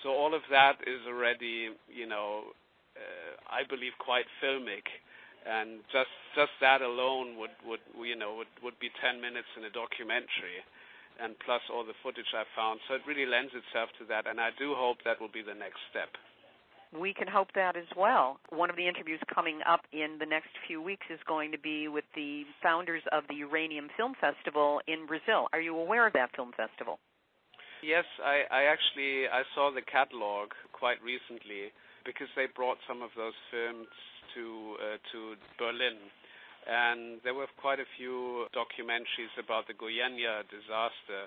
So all of that is already, you know, uh, I believe quite filmic. And just just that alone would would you know would would be 10 minutes in a documentary and plus all the footage I found. So it really lends itself to that and I do hope that will be the next step we can hope that as well. One of the interviews coming up in the next few weeks is going to be with the founders of the Uranium Film Festival in Brazil. Are you aware of that film festival? Yes, I, I actually I saw the catalog quite recently because they brought some of those films to uh, to Berlin, and there were quite a few documentaries about the Goiânia disaster,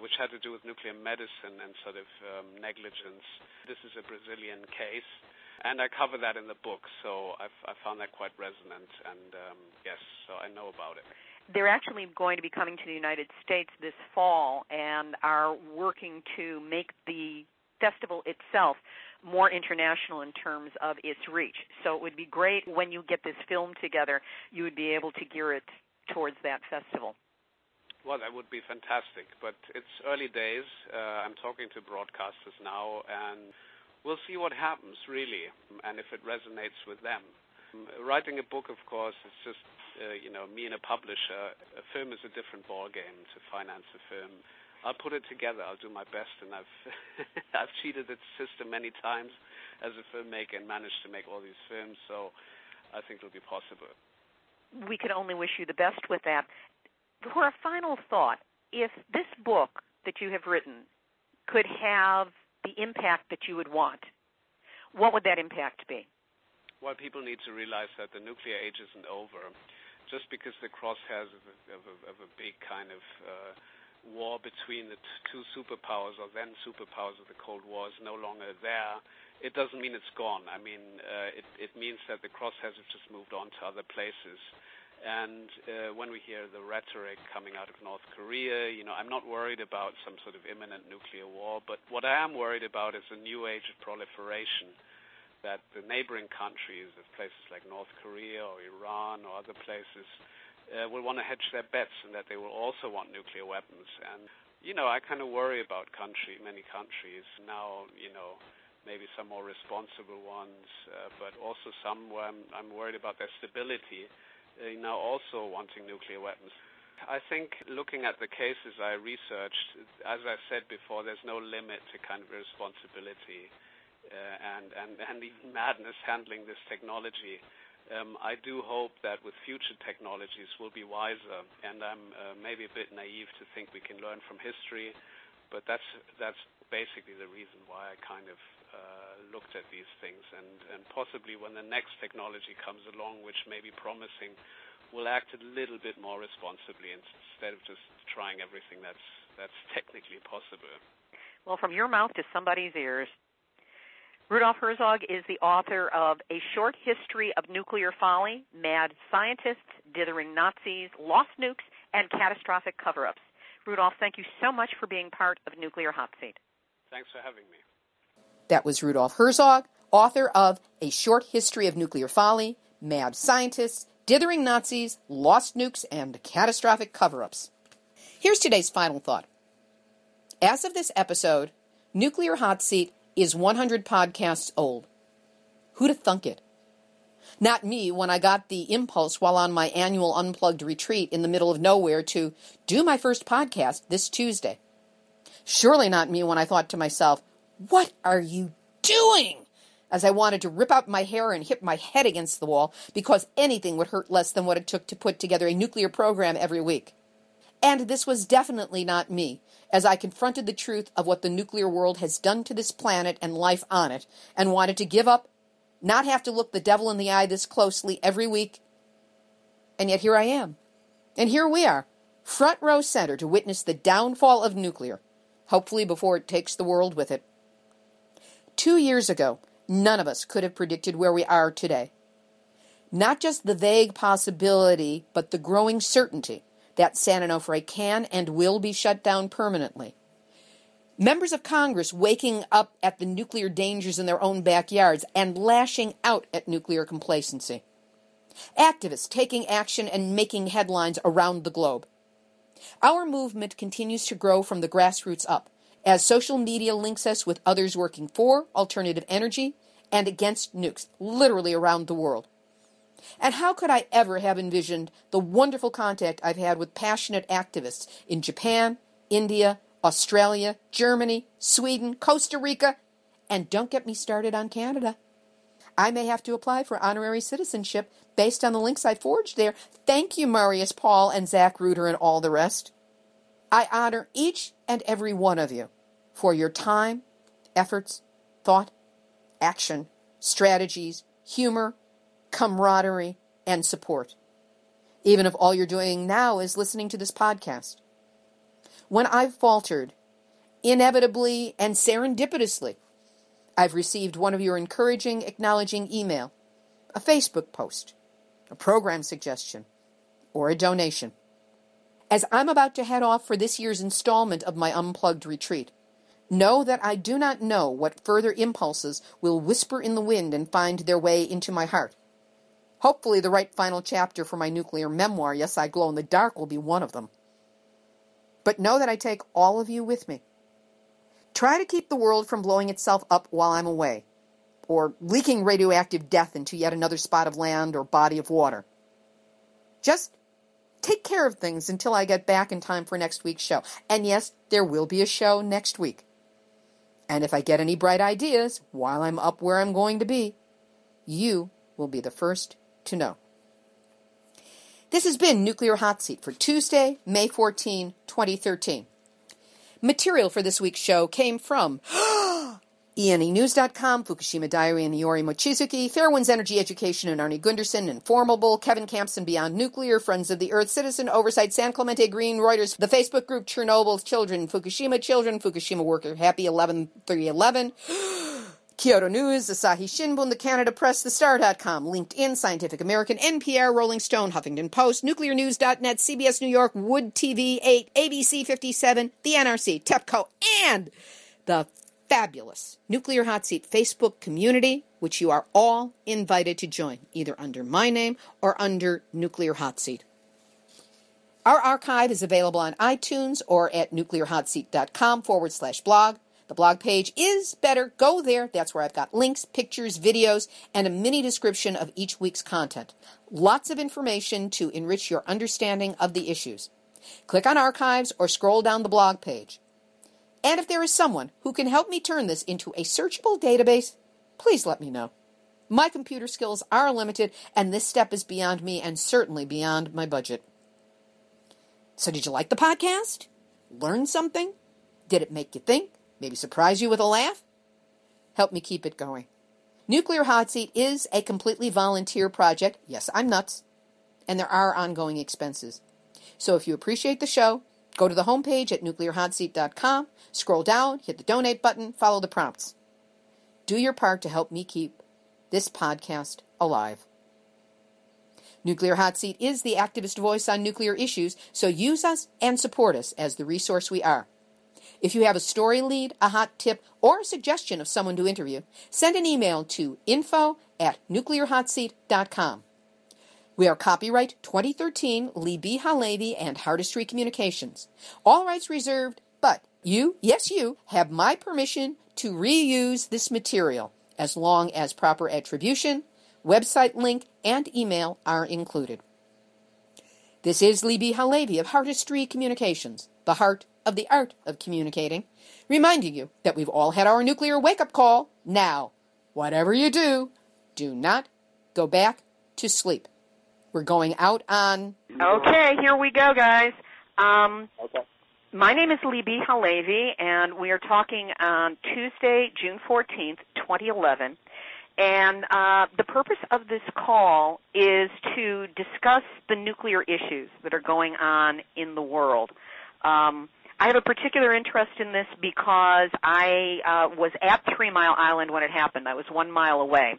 which had to do with nuclear medicine and sort of um, negligence. This is a Brazilian case, and I cover that in the book, so I've, I found that quite resonant, and um, yes, so I know about it. They're actually going to be coming to the United States this fall and are working to make the festival itself more international in terms of its reach. So it would be great when you get this film together, you would be able to gear it towards that festival. Well, that would be fantastic, but it's early days. Uh, I'm talking to broadcasters now, and we'll see what happens, really, and if it resonates with them. Writing a book, of course, is just, uh, you know, me and a publisher. A film is a different ballgame to finance a film. I'll put it together. I'll do my best, and I've (laughs) I've cheated the system many times as a filmmaker and managed to make all these films. So I think it'll be possible. We can only wish you the best with that. For a final thought, if this book that you have written could have the impact that you would want, what would that impact be? Well, people need to realize that the nuclear age isn't over. Just because the crosshairs of a, of a, of a big kind of uh, war between the t- two superpowers or then superpowers of the Cold War is no longer there, it doesn't mean it's gone. I mean, uh, it, it means that the crosshairs have just moved on to other places. When we hear the rhetoric coming out of North Korea, you know, I'm not worried about some sort of imminent nuclear war, but what I am worried about is a new age of proliferation that the neighboring countries of places like North Korea or Iran or other places uh, will want to hedge their bets and that they will also want nuclear weapons. And, you know, I kind of worry about many countries now, you know, maybe some more responsible ones, uh, but also some where I'm, worried about their stability uh, now also wanting nuclear weapons. I think looking at the cases I researched, as I said before, there's no limit to kind of responsibility uh, and, and, and even madness handling this technology. Um, I do hope that with future technologies we'll be wiser, and I'm uh, maybe a bit naive to think we can learn from history, but that's that's basically the reason why I kind of uh, Uh, looked at these things, and, and possibly when the next technology comes along, which may be promising, we'll act a little bit more responsibly instead of just trying everything that's that's (laughs) technically possible. Well, from your mouth to somebody's ears. Rudolf Herzog is the author of A Short History of Nuclear Folly, Mad Scientists, Dithering Nazis, Lost Nukes, and Catastrophic Cover Ups. Rudolf, thank you so much for being part of Nuclear Hot Seat. Thanks for having me. That was Rudolf Herzog, author of A Short History of Nuclear Folly, Mad Scientists, Dithering Nazis, Lost Nukes, and Catastrophic Cover Ups. Here's today's final thought. As of this episode, Nuclear Hot Seat is 100 podcasts old. Who'd have thunk it? Not me when I got the impulse while on my annual unplugged retreat in the middle of nowhere to do my first podcast this Tuesday. Surely not me when I thought to myself, what are you doing? As I wanted to rip out my hair and hit my head against the wall because anything would hurt less than what it took to put together a nuclear program every week. And this was definitely not me, as I confronted the truth of what the nuclear world has done to this planet and life on it, and wanted to give up, not have to look the devil in the eye this closely every week. And yet here I am. And here we are, front row center to witness the downfall of nuclear, hopefully before it takes the world with it. Two years ago, none of us could have predicted where we are today. Not just the vague possibility, but the growing certainty that San Onofre can and will be shut down permanently. Members of Congress waking up at the nuclear dangers in their own backyards and lashing out at nuclear complacency. Activists taking action and making headlines around the globe. Our movement continues to grow from the grassroots up as social media links us with others working for alternative energy and against nukes, literally around the world. And how could I ever have envisioned the wonderful contact I've had with passionate activists in Japan, India, Australia, Germany, Sweden, Costa Rica, and don't get me started on Canada. I may have to apply for honorary citizenship based on the links I forged there. Thank you, Marius Paul and Zach Reuter and all the rest. I honor each and every one of you for your time, efforts, thought, action, strategies, humor, camaraderie, and support. Even if all you're doing now is listening to this podcast. When I've faltered, inevitably and serendipitously, I've received one of your encouraging, acknowledging email, a Facebook post, a program suggestion, or a donation. As I'm about to head off for this year's installment of my unplugged retreat, Know that I do not know what further impulses will whisper in the wind and find their way into my heart. Hopefully, the right final chapter for my nuclear memoir, Yes, I Glow in the Dark, will be one of them. But know that I take all of you with me. Try to keep the world from blowing itself up while I'm away, or leaking radioactive death into yet another spot of land or body of water. Just take care of things until I get back in time for next week's show. And yes, there will be a show next week. And if I get any bright ideas while I'm up where I'm going to be, you will be the first to know. This has been Nuclear Hot Seat for Tuesday, May 14, 2013. Material for this week's show came from (gasps) (gasps) ENEnews.com, Fukushima Diary and Iori Mochizuki, Fairewinds Energy Education and Arnie Gundersen, Enformable, Kevin Kamps and Beyond Nuclear, Friends of the Earth, Citizen Oversight, San Clemente Green, Reuters, the Facebook group Chernobyl's Children, Fukushima Children, Fukushima Worker Happy 11 311, (gasps) Kyodo News, Asahi Shimbun, the Canada Press, The Star.com, LinkedIn, Scientific American, NPR, Rolling Stone, Huffington Post, NuclearNews.net, CBS New York, Wood TV 8, ABC 57, the NRC, TEPCO, and the fabulous Nuclear Hot Seat Facebook community, which you are all invited to join, either under my name or under Nuclear Hot Seat. Our archive is available on iTunes or at nuclearhotseat.com forward slash blog. The blog page is better. Go there. That's where I've got links, pictures, videos, and a mini description of each week's content. Lots of information to enrich your understanding of the issues. Click on archives or scroll down the blog page. And if there is someone who can help me turn this into a searchable database, please let me know. My computer skills are limited, and this step is beyond me and certainly beyond my budget. So, did you like the podcast? Learn something? Did it make you think? Maybe surprise you with a laugh? Help me keep it going. Nuclear Hot Seat is a completely volunteer project. Yes, I'm nuts. And there are ongoing expenses. So if you appreciate the show, go to the homepage at nuclearhotseat.com, scroll down, hit the donate button, follow the prompts. Do your part to help me keep this podcast alive. Nuclear Hot Seat is the activist voice on nuclear issues, so use us and support us as the resource we are. If you have a story lead, a hot tip, or a suggestion of someone to interview, send an email to info at nuclearhotseat.com. We are copyright 2013 Libbe HaLevy and Hardestry Communications. All rights reserved, but you, yes you, have my permission to reuse this material as long as proper attribution, website link, and email are included. This is Libbe HaLevy of Hardestry Communications, the heart of the art of communicating, reminding you that we've all had our nuclear wake up call. Now, whatever you do, do not go back to sleep. We're going out on. Okay, here we go, guys. Um, okay. My name is Libbe HaLevy, and we are talking on Tuesday, June 14th, 2011. And uh, the purpose of this call is to discuss the nuclear issues that are going on in the world. Um, I have a particular interest in this because I uh, was at Three Mile Island when it happened. I was one mile away.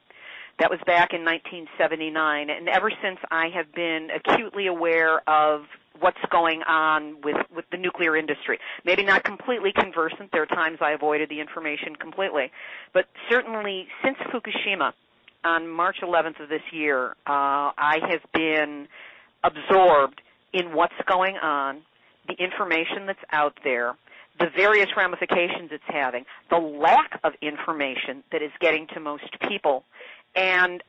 That was back in 1979, and ever since I have been acutely aware of what's going on with with the nuclear industry. Maybe not completely conversant. There are times I avoided the information completely, but certainly since Fukushima on March 11th of this year, uh, I have been absorbed in what's going on the information that's out there, the various ramifications it's having, the lack of information that is getting to most people, and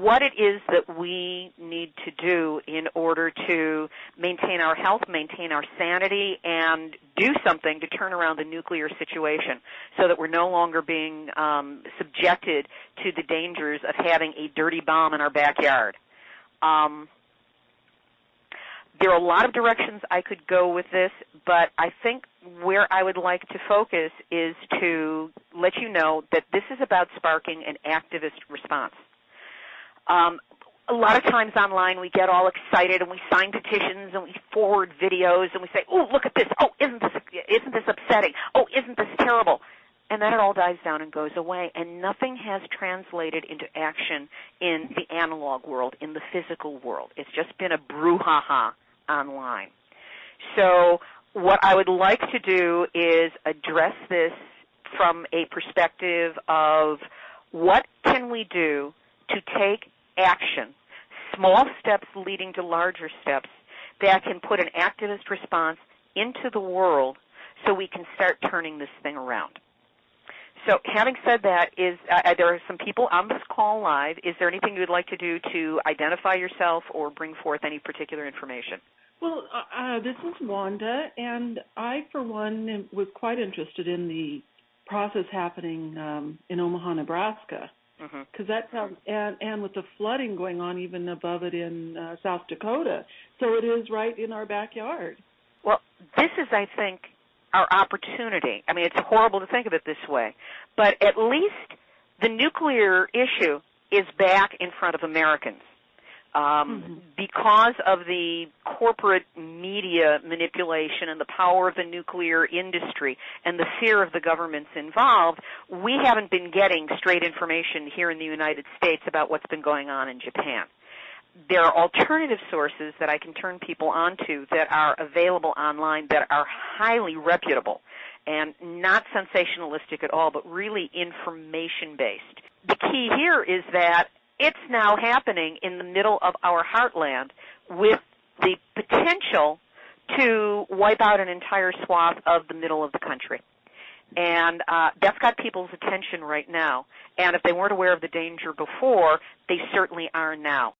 what it is that we need to do in order to maintain our health, maintain our sanity, and do something to turn around the nuclear situation so that we're no longer being um, subjected to the dangers of having a dirty bomb in our backyard. Um, there are a lot of directions I could go with this, but I think where I would like to focus is to let you know that this is about sparking an activist response. Um, a lot of times online we get all excited and we sign petitions and we forward videos and we say, "Oh, look at this! Oh, isn't this isn't this upsetting? Oh, isn't this terrible?" And then it all dies down and goes away, and nothing has translated into action in the analog world, in the physical world. It's just been a brouhaha online. So what I would like to do is address this from a perspective of what can we do to take action, small steps leading to larger steps that can put an activist response into the world so we can start turning this thing around. So, having said that, is uh, there are some people on this call live? Is there anything you would like to do to identify yourself or bring forth any particular information? Well, uh, uh, this is Wanda, and I, for one, was quite interested in the process happening um, in Omaha, Nebraska, because mm-hmm. that sounds and and with the flooding going on even above it in uh, South Dakota, so it is right in our backyard. Well, this is, I think, our opportunity. I mean, it's horrible to think of it this way, but at least the nuclear issue is back in front of Americans. Um, mm-hmm. Because of the corporate media manipulation and the power of the nuclear industry and the fear of the governments involved, we haven't been getting straight information here in the United States about what's been going on in Japan there are alternative sources that I can turn people onto that are available online that are highly reputable and not sensationalistic at all, but really information based. The key here is that it's now happening in the middle of our heartland with the potential to wipe out an entire swath of the middle of the country. And uh, that's got people's attention right now. And if they weren't aware of the danger before, they certainly are now.